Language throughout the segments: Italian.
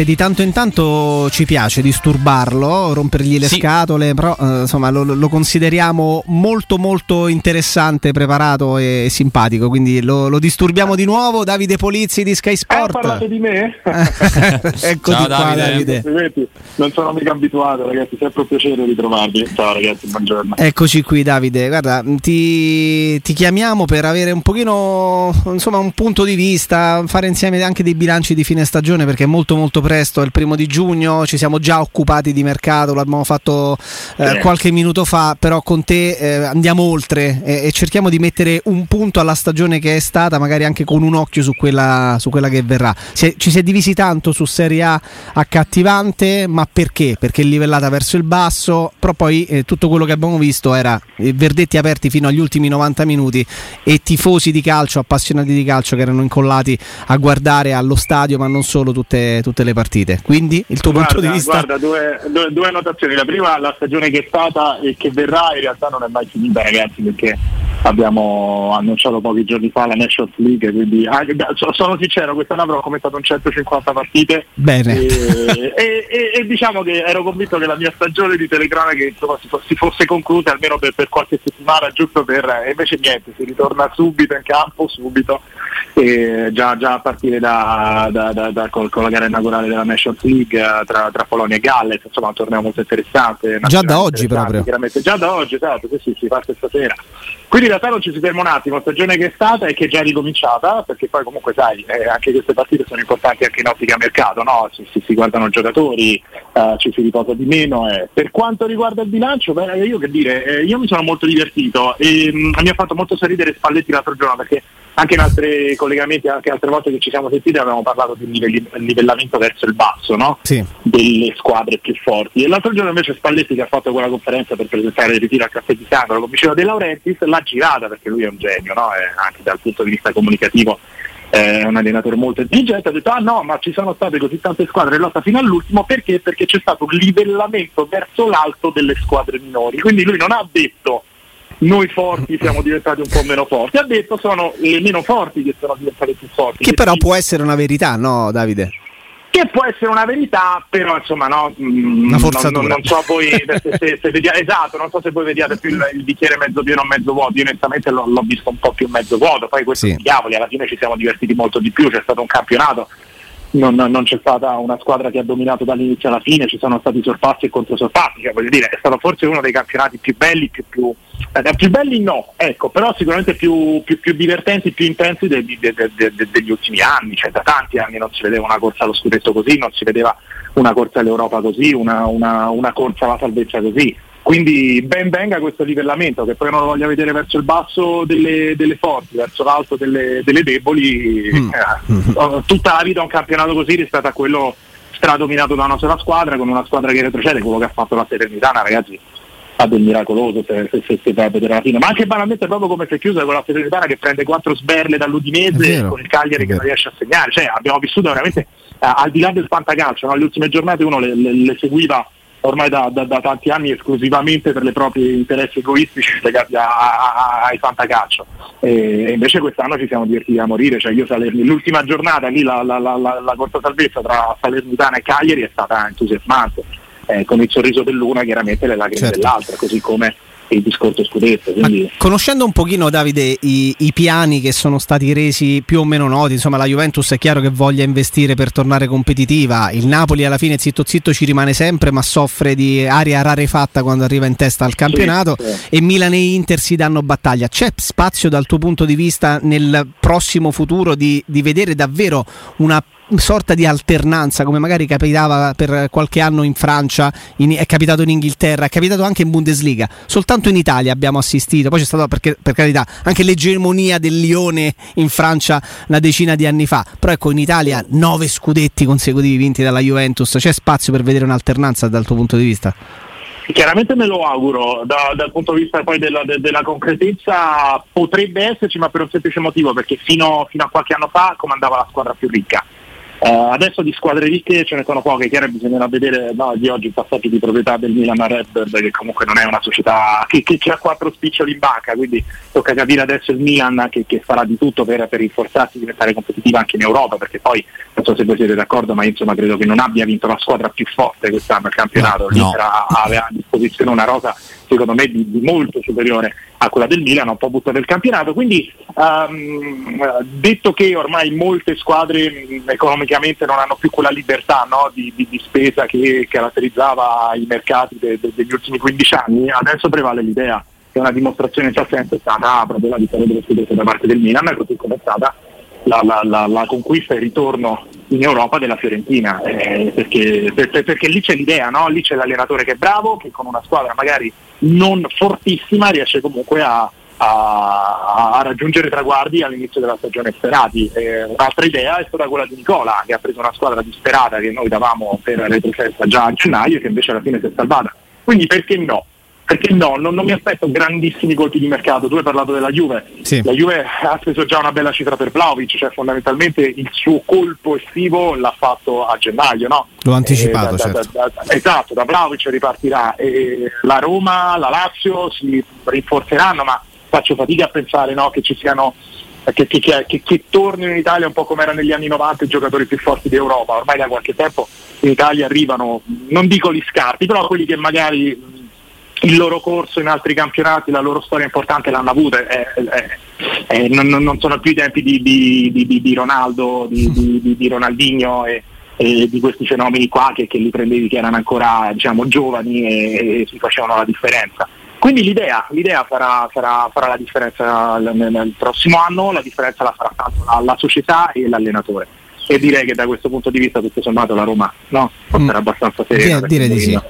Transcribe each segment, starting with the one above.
niente, di tanto in tanto ci piace disturbarlo, rompergli le Sì. scatole, però eh, insomma lo, lo consideriamo molto molto interessante, preparato e simpatico, quindi lo, lo disturbiamo di nuovo. Davide Polizzi di Sky Eh, Sport. parlate di me? Eccoti Ciao, qua Davide. Davide. Complimenti. Non sono mica abituato, ragazzi. Sempre un piacere ritrovarvi. Ciao, ragazzi, buongiorno. Eccoci qui Davide, guarda, ti, ti chiamiamo per avere un pochino, insomma, un punto di vista, fare insieme anche dei bilanci di fine stagione perché è molto molto presto, è il primo di giugno, ci siamo già occupati di mercato, l'abbiamo fatto eh, qualche minuto fa, però con te eh, andiamo oltre e, e cerchiamo di mettere un punto alla stagione che è stata, magari anche con un occhio su quella, su quella che verrà. Si ci si è divisi tanto su Serie A accattivante, ma perché? Perché è livellata verso il basso, però poi eh, tutto quello che abbiamo visto era eh, verdetti aperti fino agli ultimi 90 minuti e tifosi di calcio, appassionati di calcio che erano incollati a guardare allo stadio, ma non solo tutte, tutte le partite. Quindi il tuo punto di Guarda, vista... guarda, due, due, due annotazioni. La prima, la stagione che è stata e che verrà, in realtà non è mai finita, ragazzi, perché abbiamo annunciato pochi giorni fa la Nations League. Quindi, ah, beh, so- sono sincero, quest'anno avrò commentato un 150 partite. Bene. E, e- e- e diciamo che ero convinto che la mia stagione di telecronache insomma, si, si fosse conclusa almeno per, per qualche settimana, giusto per. E invece niente, si ritorna subito in campo, subito. Già, già a partire da, da- da- da- col- con la gara inaugurale della Nations League tra, tra Polonia e Galles, insomma un torneo molto interessante. Già da oggi proprio. Già da oggi, esatto, sì, sì, si parte stasera. Quindi in realtà non ci si ferma un attimo, stagione che è stata e che è già ricominciata, perché poi comunque sai, eh, anche queste partite sono importanti anche in ottica mercato, no? si, si- si guardano giocatori, eh, ci si riposa di meno. eh. Per quanto riguarda il bilancio, beh, io che dire, eh, io mi sono molto divertito e mh, mi ha fatto molto sorridere Spalletti l'altro giorno perché anche in altri collegamenti, anche altre volte che ci siamo sentiti avevamo parlato di livelli- livellamento verso il basso, no? Sì. delle squadre più forti. E l'altro giorno invece Spalletti che ha fatto quella conferenza per presentare il ritiro al caffè di Sangro, come diceva De Laurentiis, l'ha girata perché lui è un genio, no? È anche dal punto di vista comunicativo eh, è un allenatore molto intelligente, ha detto ah no ma ci sono state così tante squadre in lotta fino all'ultimo perché? Perché c'è stato un livellamento verso l'alto delle squadre minori. Quindi lui non ha detto noi forti siamo diventati un po' meno forti, ha detto sono le meno forti che sono diventate più forti. Che però può essere una verità, no Davide? Che può essere una verità, però insomma no, mm, Una forzatura. Non, non so voi se, se- se vediate, esatto, non so se voi vediate più il, il bicchiere mezzo pieno o mezzo vuoto, io onestamente l'ho, l'ho visto un po' più mezzo vuoto, poi questo Sì. diavoli, alla fine ci siamo divertiti molto di più, c'è stato un campionato, non, non c'è stata una squadra che ha dominato dall'inizio alla fine, ci sono stati sorpassi e controsorpassi, cioè, voglio dire, è stato forse uno dei campionati più belli, più, più, eh, più belli no, ecco, però sicuramente più, più- divertenti, più intensi de- de- de- degli ultimi anni, cioè da tanti anni non si vedeva una corsa allo scudetto così, non si vedeva una corsa all'Europa così, una, una- una corsa alla salvezza così. Quindi ben venga questo livellamento, che poi non lo voglia vedere verso il basso delle, delle forti, verso l'alto delle, delle deboli. Mm. eh, ho tutta la vita un campionato così rispetto a quello stradominato da una sola squadra, con una squadra che retrocede, quello che ha fatto la Serenitana, ragazzi, fa del miracoloso se, se, se, se vai a vedere la fine. Ma anche banalmente proprio come si è chiusa con la Serenitana che prende quattro sberle dall'Udinese con il Cagliari che non riesce a segnare. Cioè abbiamo vissuto veramente, eh, al di là del fantacalcio, no? le ultime giornate uno le, le- le seguiva ormai da, da- da tanti anni esclusivamente per le proprie interessi egoistici legati a- a- ai fantacalcio e, e invece quest'anno ci siamo divertiti a morire cioè io Salerni, l'ultima giornata lì la, la- la- la- la corsa salvezza tra Salernitana e Cagliari è stata entusiasmante eh, con il sorriso dell'una chiaramente le lacrime Certo. dell'altra così come il discorso scudetto quindi conoscendo un pochino Davide i, i piani che sono stati resi più o meno noti, insomma la Juventus è chiaro che voglia investire per tornare competitiva, il Napoli alla fine zitto zitto ci rimane sempre ma soffre di aria rarefatta quando arriva in testa al campionato sì. e Milan e Inter si danno battaglia. C'è spazio dal tuo punto di vista nel prossimo futuro di, di vedere davvero una sorta di alternanza come magari capitava per qualche anno in Francia, in- è capitato in Inghilterra, è capitato anche in Bundesliga. Soltanto in Italia abbiamo assistito, poi c'è stata perché- per carità anche l'egemonia del Lione in Francia una decina di anni fa, però ecco in Italia nove scudetti consecutivi vinti dalla Juventus, c'è spazio per vedere un'alternanza dal tuo punto di vista? Chiaramente me lo auguro, da- dal punto di vista poi della, de- della concretezza potrebbe esserci, ma per un semplice motivo, perché fino, fino a qualche anno fa comandava la squadra più ricca. Uh, adesso di squadre ricche ce ne sono poche, chiaro bisognerà vedere no, di oggi il passaggio di proprietà del Milan a Redbird che comunque non è una società che, che ha quattro spiccioli in banca, quindi tocca capire adesso il Milan che, che farà di tutto per, per rinforzarsi e diventare competitiva anche in Europa, perché poi non so se voi siete d'accordo, ma insomma credo che non abbia vinto la squadra più forte quest'anno al campionato, no, l'Inter no. aveva a disposizione una rosa secondo me di, di, molto superiore a quella del Milan, un po' buttata del campionato. Quindi um, detto che ormai molte squadre economicamente non hanno più quella libertà no, di, di, di, spesa che caratterizzava i mercati de, de, degli ultimi 15 anni, adesso prevale l'idea che una dimostrazione in tal senso è stata proprio la vittoria dello scudetto da parte del Milan, così come è stata la, la, la, la conquista e il ritorno in Europa della Fiorentina, eh, perché, per, perché, lì c'è l'idea, no? lì c'è l'allenatore che è bravo, che con una squadra magari non fortissima riesce comunque a, a, a raggiungere traguardi all'inizio della stagione sperati. Eh, un'altra idea è stata quella di Nicola, che ha preso una squadra disperata che noi davamo per retrocessa già a gennaio e che invece alla fine si è salvata. Quindi perché no? Perché no, non, non, mi aspetto grandissimi colpi di mercato. Tu hai parlato della Juve, sì. la Juve ha speso già una bella cifra per Vlaovic, cioè fondamentalmente il suo colpo estivo l'ha fatto a gennaio, no? L'ho anticipato, eh, da, certo. da, da, esatto, da Vlaovic ripartirà. E la Roma, la Lazio si rinforzeranno, ma faccio fatica a pensare no, che ci siano che, che, che, che, tornino in Italia un po' come era negli anni 90 i giocatori più forti d'Europa. Ormai da qualche tempo in Italia arrivano, non dico gli scarti, però quelli che magari il loro corso in altri campionati, la loro storia importante l'hanno avuta, eh, eh, eh, non, non, sono più i tempi di, di, di, di Ronaldo, di, Ronaldinho e, e, di questi fenomeni qua che, che, li prendevi che erano ancora diciamo, giovani e, e, si facevano la differenza. Quindi l'idea, l'idea farà, farà, farà, la differenza nel, nel, prossimo anno, la differenza la farà tanto la, la, società e l'allenatore. E direi che da questo punto di vista tutto sommato la Roma no? Essere mm. abbastanza serena. Direi di sì.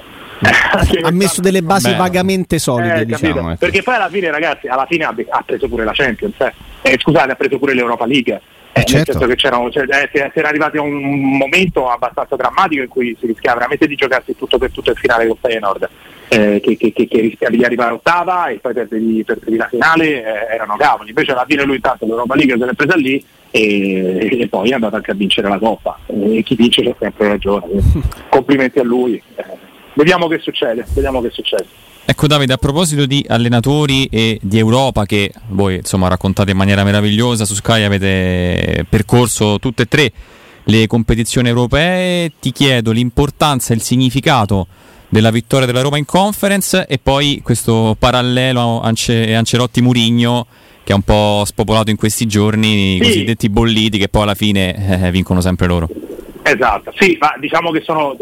Ha messo delle basi Beh. vagamente solide, eh, diciamo. Ecco. Perché poi alla fine, ragazzi, alla fine ha, ha preso pure la Champions, eh. Eh, scusate, ha preso pure l'Europa League. Eh, certo. Nel senso che cioè, eh, si, era arrivati a un momento abbastanza drammatico in cui si rischiava veramente di giocarsi tutto per tutto il finale con Feyenoord, eh, che, che, che, che, rischiava di arrivare ottava e poi per la finale eh, erano cavoli. Invece alla fine lui intanto l'Europa League se l'è presa lì e, e, poi è andato anche a vincere la Coppa. E chi vince c'è sempre ragione. Complimenti a lui. Vediamo che succede, vediamo che succede. Ecco Davide, a proposito di allenatori e di Europa che voi insomma raccontate in maniera meravigliosa, su Sky avete percorso tutte e tre le competizioni europee, ti chiedo l'importanza e il significato della vittoria della Roma in conference e poi questo parallelo Ance- Ancelotti-Murigno che è un po' spopolato in questi giorni, i sì. cosiddetti bolliti che poi alla fine eh, vincono sempre loro. Esatto, sì, ma diciamo che sono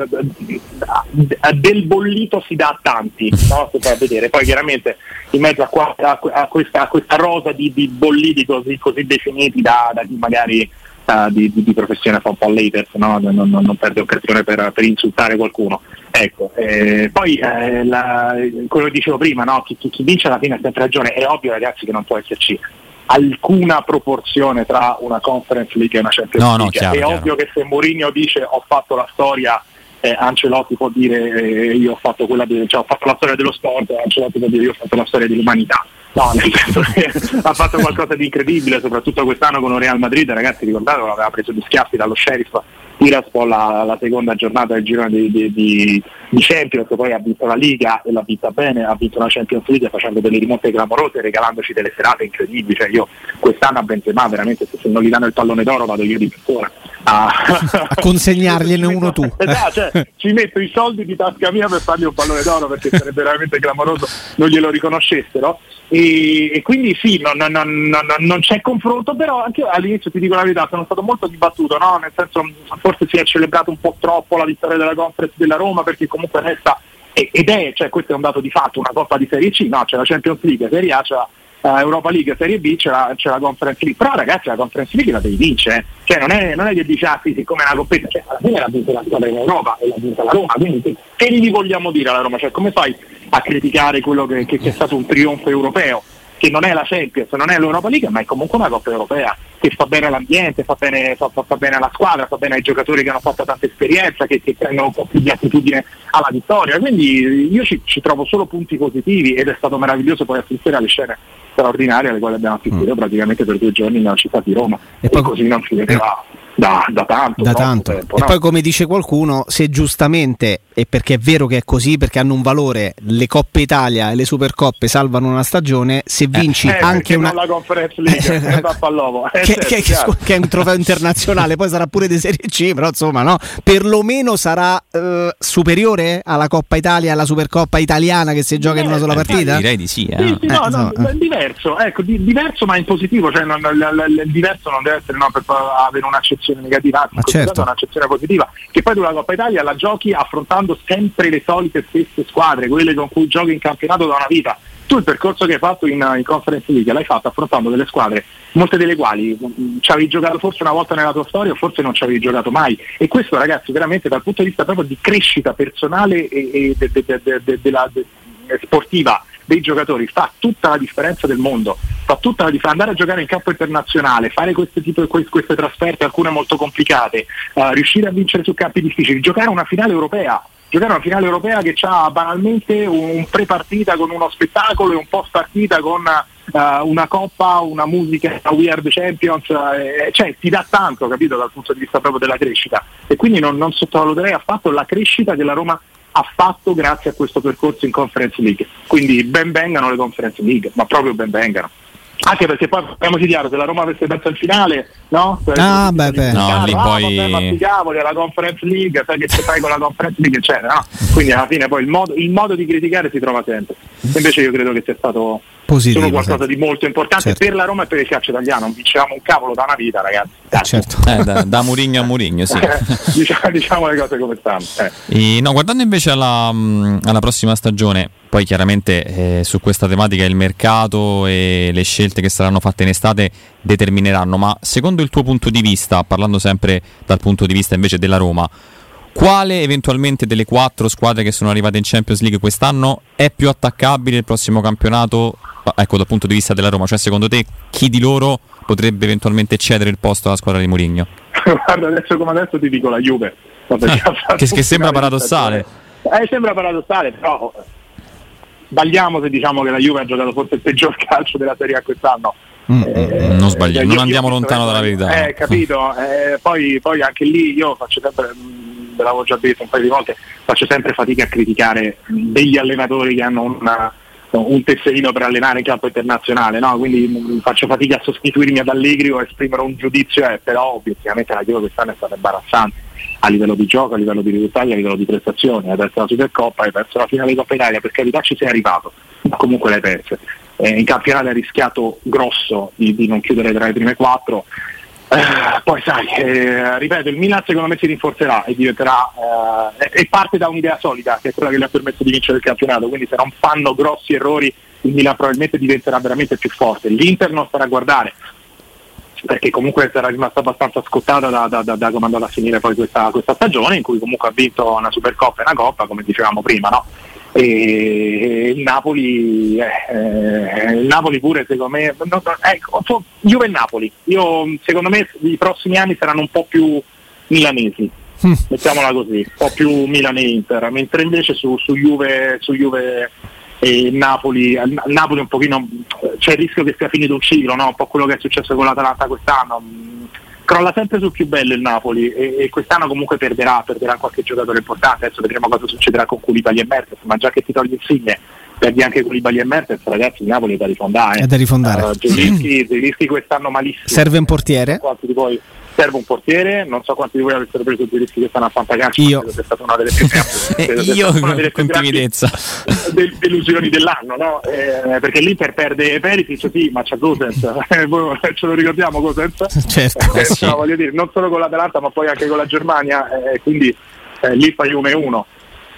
del bollito si dà a tanti, no? si fa vedere. Poi chiaramente in mezzo a, qua, a, a, questa, a questa, rosa di, di bolliti così, così, definiti da, da chi magari uh, di, di, di, professione fa un po' l'haters, no? non, non, non, perde occasione per, per, insultare qualcuno. Ecco, eh, poi eh, la, quello che dicevo prima, no? chi, chi, chi vince alla fine ha sempre ragione, è ovvio ragazzi che non può esserci alcuna proporzione tra una Conference League e una Champions no, League. No, chiaro, è chiaro. ovvio che se Mourinho dice ho fatto la storia, eh, Ancelotti può dire eh, io ho fatto, quella de- cioè, ho fatto la storia dello sport, Ancelotti può dire io ho fatto la storia dell'umanità. No, nel senso che ha fatto qualcosa di incredibile, soprattutto quest'anno con il Real Madrid, ragazzi ricordate, aveva preso gli schiaffi dallo sheriff Tiraspol la, la seconda giornata del girone di, di, di, di, Champions, poi ha vinto la Liga e l'ha vinta bene, ha vinto la Champions League facendo delle rimonte clamorose, regalandoci delle serate incredibili. Cioè io quest'anno a Benzema veramente se non gli danno il pallone d'oro vado io di persona a, a consegnargliene uno tu. Esatto, cioè, ci metto i soldi di tasca mia per fargli un pallone d'oro perché sarebbe veramente clamoroso non glielo riconoscessero. E, e quindi sì, non, non, non, non, c'è confronto, però anche all'inizio ti dico la verità, sono stato molto dibattuto, no? nel senso forse si è celebrato un po' troppo la vittoria della conference della Roma perché comunque resta ed è, cioè questo è un dato di fatto, una coppa di Serie C, no, c'è la Champions League, Serie A, c'è la uh, Europa League, Serie B, c'è la, c'è la, Conference League, però ragazzi la Conference League la devi vincere, cioè non è, non è che dici ah sì, siccome è una coppetta, cioè alla fine l'ha vinta la squadra in Europa e l'ha vinta la Roma, quindi che, che gli vogliamo dire alla Roma? Cioè come fai a criticare quello che, che, che è stato un trionfo europeo? che non è la Champions, non è l'Europa League, ma è comunque una Coppa Europea che fa bene all'ambiente, fa bene, fa, fa, fa bene alla squadra, fa bene ai giocatori che hanno fatto tanta esperienza, che, che prendono un po' più di attitudine alla vittoria. Quindi io ci, ci, trovo solo punti positivi ed è stato meraviglioso poi assistere alle scene straordinarie alle quali abbiamo assistito mm. praticamente per due giorni nella città di Roma. E, e poi, così non si vedeva da, da tanto. Da tanto. Tempo, e no? poi come dice qualcuno, se giustamente, e perché è vero che è così, perché hanno un valore, le Coppe Italia e le Supercoppe salvano una stagione, se eh, vinci eh, anche una... la Conference League, eh, che, che, che, che, è un trofeo internazionale, poi sarà pure di Serie C, però insomma no, perlomeno sarà uh, superiore alla Coppa Italia, alla Supercoppa italiana che si gioca in una sola partita? Direi di sì. Eh. sì, sì no, no, è diverso, ecco, di, diverso ma in positivo, cioè non, l, l, il diverso non deve essere no, per avere un'accezione negativa, anzi certo. un'accezione positiva, che poi tu la Coppa Italia la giochi affrontando sempre le solite stesse squadre, quelle con cui giochi in campionato da una vita. Tu il percorso che hai fatto in, in Conference League l'hai fatto affrontando delle squadre, molte delle quali mm, ci avevi giocato forse una volta nella tua storia o forse non ci avevi giocato mai. E questo ragazzi veramente dal punto di vista proprio di crescita personale e, e de, de, de, della, sportiva dei giocatori fa tutta la differenza del mondo, fa tutta la differenza. Andare a giocare in campo internazionale, fare queste, tipo, queste trasferte, alcune molto complicate, uh, riuscire a vincere su campi difficili, giocare una finale europea giocare una finale europea che ha banalmente un pre-partita con uno spettacolo e un post partita con uh, una coppa, una musica We Are the Champions, eh, cioè ti dà tanto, capito, dal punto di vista proprio della crescita. E quindi non, non sottovaluterei affatto la crescita che la Roma ha fatto grazie a questo percorso in Conference League. Quindi ben vengano le Conference League, ma proprio ben vengano. Anche perché poi parliamoci chiaro, se la Roma avesse perso il finale, no? Ah, beh, beh. No, lì ah, poi... vabbè, ma la Conference League, sai che ci fai con la Conference League, eccetera, no? Quindi alla fine poi il modo, il modo di criticare si trova sempre. Invece io credo che sia stato Positivo, sono qualcosa certo. di molto importante certo. per la Roma e per il calcio italiano. Non vincevamo un cavolo da una vita, ragazzi. Eh, certo. eh, da, da Murigno a Murigno, sì. diciamo, diciamo, le cose come stanno. Eh. E, no, guardando invece alla, mm, alla, prossima stagione, poi chiaramente eh, su questa tematica il mercato e le scelte che saranno fatte in estate determineranno, ma secondo il tuo punto di vista, parlando sempre dal punto di vista invece della Roma, quale eventualmente delle quattro squadre che sono arrivate in Champions League quest'anno è più attaccabile il prossimo campionato? Ecco, dal punto di vista della Roma, cioè secondo te chi di loro potrebbe eventualmente cedere il posto alla squadra di Mourinho? Guarda, adesso come adesso ti dico la Juve. Ah, che, che sembra paradossale. Eh, sembra paradossale, però sbagliamo se diciamo che la Juve ha giocato forse il peggior calcio della Serie A quest'anno. Mm, eh, non sbagliamo, non andiamo lontano dalla verità. Eh, capito? Eh, poi, poi, anche lì io faccio sempre ve l'avevo già detto un paio di volte, faccio sempre fatica a criticare degli allenatori che hanno una, un tesserino per allenare in campo internazionale, no? quindi faccio fatica a sostituirmi ad Allegri o a esprimere un giudizio, eh, però obiettivamente la Juve quest'anno è stata imbarazzante a livello di gioco, a livello di risultati, a livello di prestazioni, hai perso la Supercoppa, hai perso la finale di Coppa Italia, per carità ci sei arrivato, ma comunque l'hai persa. Eh, in campionato hai rischiato grosso di, di non chiudere tra le prime quattro, eh, poi sai, eh, ripeto, il Milan secondo me si rinforzerà e diventerà eh, e parte da un'idea solida che è quella che gli ha permesso di vincere il campionato, quindi se non fanno grossi errori il Milan probabilmente diventerà veramente più forte. L'Inter non starà a guardare perché comunque sarà rimasta abbastanza scottata da, da, da, da come andava a finire poi questa, questa, stagione in cui comunque ha vinto una Supercoppa e una Coppa come dicevamo prima, no? E il Napoli, eh, eh, il Napoli pure secondo me, no, ecco, Juve e Napoli, io secondo me i prossimi anni saranno un po' più milanesi, mm. mettiamola così, un po' più Milan e Inter, mentre invece su, su Juve, su Juve e Napoli, Napoli un pochino c'è il rischio che sia finito un ciclo, no? un po' quello che è successo con l'Atalanta quest'anno crolla sempre sul più bello il Napoli e, e, quest'anno comunque perderà, perderà qualche giocatore importante, adesso vedremo cosa succederà con Koulibaly e Mertens, ma già che ti togli insigne perdi anche Koulibaly e Mertens, ragazzi il Napoli è da rifondare. È da rifondare. Uh, Zelinski quest'anno malissimo. Serve un portiere? Quanti di voi serve un portiere, non so quanti di voi avessero preso i rischi che stanno a Fantacalcio, io è stata una delle più grandi, io una delle più del, delusioni dell'anno, no? eh, perché l'Inter perde Perisic, sì, ma c'è Gosens, ce lo ricordiamo Gosens? Certo. Eh, sì. no, voglio dire, non solo con l'Atalanta ma poi anche con la Germania, eh, quindi eh, lì fai 1-1.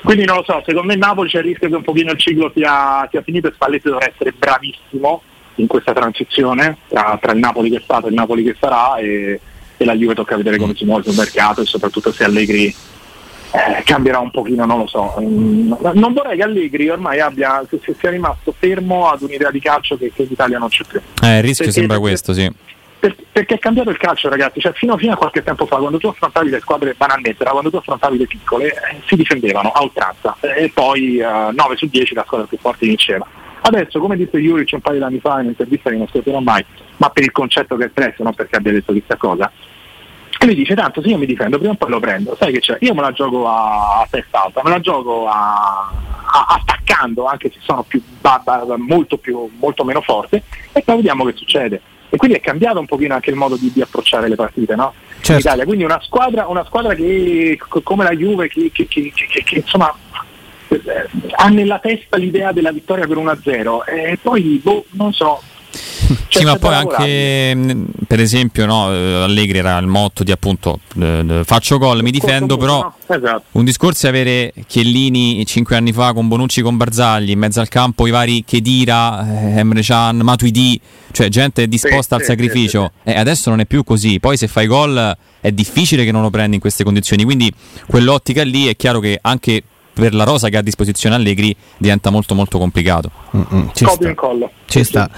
Quindi non lo so, secondo me Napoli c'è il rischio che un pochino il ciclo sia, sia finito e Spalletti dovrà essere bravissimo in questa transizione tra, tra il Napoli che è stato e il Napoli che sarà e, e la Juve tocca vedere come si muove sul mercato e soprattutto se Allegri eh, cambierà un pochino, non lo so. Mm, non vorrei che Allegri ormai abbia, se, sia rimasto fermo ad un'idea di calcio che, che in Italia non c'è più. Eh, il rischio perché, sembra questo, sì. Per, perché è cambiato il calcio, ragazzi. Cioè, fino, fino, a qualche tempo fa, quando tu affrontavi le squadre banalmente, quando tu affrontavi le piccole, eh, si difendevano a oltranza e poi eh, 9 su 10 la squadra più forte vinceva. Adesso, come disse Juric un paio di anni fa in un'intervista che non ascolterò mai, ma per il concetto che è espresso, non perché abbia detto chissà cosa, E mi dice tanto se io mi difendo prima o poi lo prendo, sai che c'è? Io me la gioco a, a testa alta, me la gioco a, a, attaccando anche se sono più, molto, più, molto meno forte e poi vediamo che succede. E quindi è cambiato un pochino anche il modo di, di approcciare le partite no? Certo. in Italia. Quindi una squadra, una squadra che come la Juve che, che, che, che insomma ha nella testa l'idea della vittoria per 1-0 e poi boh, non so. Sì, ma poi anche mm, per esempio no, eh, Allegri era il motto di appunto eh, faccio gol, mi difendo, però esatto. un discorso è avere Chiellini cinque anni fa con Bonucci con Barzagli, in mezzo al campo i vari Chedira, eh, Emre Can, Matuidi, cioè gente disposta sì, al sacrificio. Sì, sì, eh, adesso non è più così, poi se fai gol è difficile che non lo prendi in queste condizioni, quindi quell'ottica lì è chiaro che anche per la rosa che ha a disposizione Allegri diventa molto molto complicato. Mm-hmm, ci Copio in collo. Ci sta.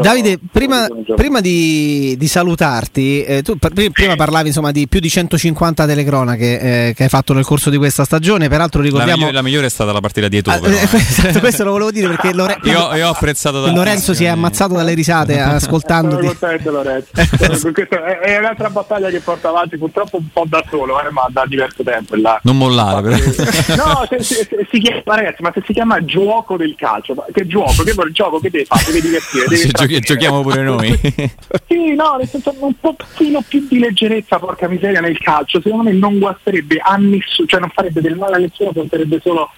Davide, prima, prima di, di, salutarti, eh, tu per, prima parlavi insomma di più di 150 telecronache eh, che hai fatto nel corso di questa stagione, peraltro ricordiamo... La migliore, la migliore è stata la partita di Eto. Ah, eh, questo lo volevo dire perché Lore... io, io, ho apprezzato da Lorenzo si è ammazzato dalle risate ascoltandoti. Sono contento Lorenzo. è, è un'altra battaglia che porta avanti purtroppo un po' da solo, eh, ma da diverso tempo. Là. Non mollare però. no, se, se, se, si chiama, ragazzi, ma se si chiama gioco del calcio, che gioco? Che il gioco che deve fare? Deve divertire. Deve giochi, giochiamo pure noi. sì, no, nel senso un pochino più di leggerezza, porca miseria, nel calcio. Secondo me non guasterebbe a nessuno, cioè non farebbe del male a nessuno, porterebbe solo,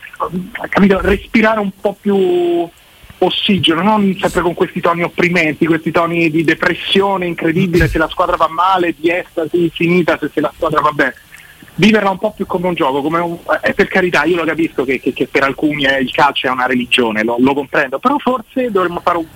capito, respirare un po' più ossigeno, non sempre con questi toni opprimenti, questi toni di depressione incredibile se la squadra va male, di estasi infinita se, se la squadra va bene viverla un po' più come un gioco, come un, eh, per carità io lo capisco che, che, che per alcuni eh, il calcio è una religione, lo, lo, comprendo, però forse dovremmo fare un,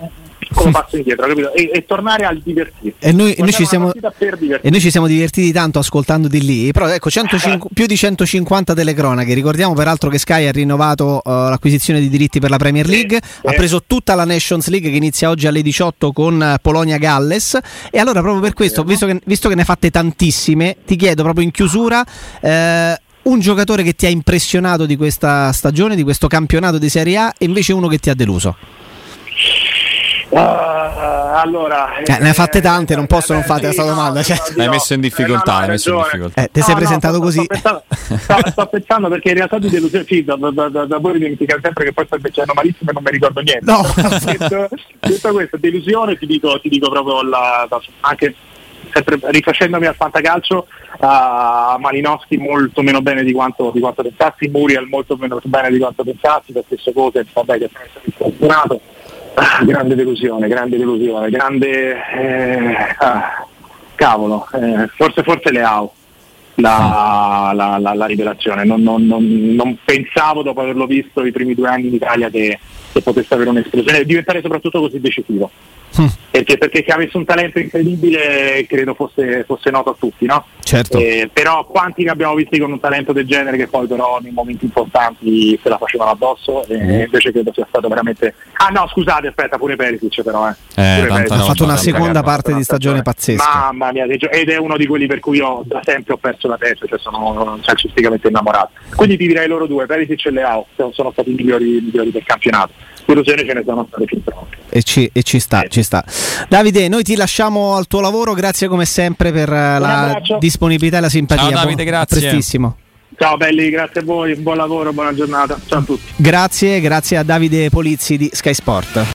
piccolo passo indietro e, e, tornare al divertirsi. E noi, noi siamo, e noi, ci siamo, divertiti tanto ascoltando di lì, però ecco 105, più di 150 telecronache, ricordiamo peraltro che Sky ha rinnovato uh, l'acquisizione di diritti per la Premier League, sì, ha preso tutta la Nations League che inizia oggi alle 18 con uh, Polonia-Galles. E allora proprio per questo, visto che, visto che, ne ha fatte tantissime, ti chiedo proprio in chiusura... Uh, un giocatore che ti ha impressionato di questa stagione, di questo campionato di Serie A e invece uno che ti ha deluso? Uh, allora, eh, ne ha fatte eh, tante, eh, non posso eh, non fare questa no, domanda. Cioè. L'hai messo in difficoltà. No, no, messo in difficoltà. Eh, ti sei presentato sto, così. Sto pensando, sto, sto pensando, perché in realtà di delusione, sì, da, da, da, da voi dimenticate sempre che poi sto invecchiando malissimo e non mi ricordo niente. No. detto, detto, questo, delusione ti dico, ti dico proprio la, anche sempre rifacendomi al fantacalcio a uh, Malinowski molto meno bene di quanto, di quanto pensassi, Muriel molto meno bene di quanto pensassi, per stesso cose, vabbè che è stato fortunato Ah, grande delusione, grande delusione, grande... Eh, ah, cavolo, eh, forse, forse le AO. La, la, la, la rivelazione. Non, non, non, non, pensavo dopo averlo visto i primi due anni in Italia che, che potesse avere un'esplosione e diventare soprattutto così decisivo. Mm. Perché, perché che avesse un talento incredibile credo fosse, fosse noto a tutti, no? Certo. Eh, però quanti ne abbiamo visti con un talento del genere che poi però nei momenti importanti se la facevano addosso e mm. invece credo sia stato veramente... Ah no scusate aspetta pure Perisic però eh. eh ha fatto una seconda parte di stagione pazzesca. Mamma mia ed è uno di quelli per cui io da sempre ho perso la testa, cioè sono calcisticamente innamorato. Quindi ti direi loro due, Perisic e Leao, sono stati i migliori, migliori del campionato. Delusioni ce ne sono state fin troppe. E ci, e ci sta, eh. ci sta. Davide, noi ti lasciamo al tuo lavoro, grazie come sempre per eh, la disponibilità e la simpatia. Ciao Davide, grazie. prestissimo. Ciao belli, grazie a voi, buon lavoro, buona giornata. Ciao a tutti. Grazie, grazie a Davide Polizzi di Sky Sport.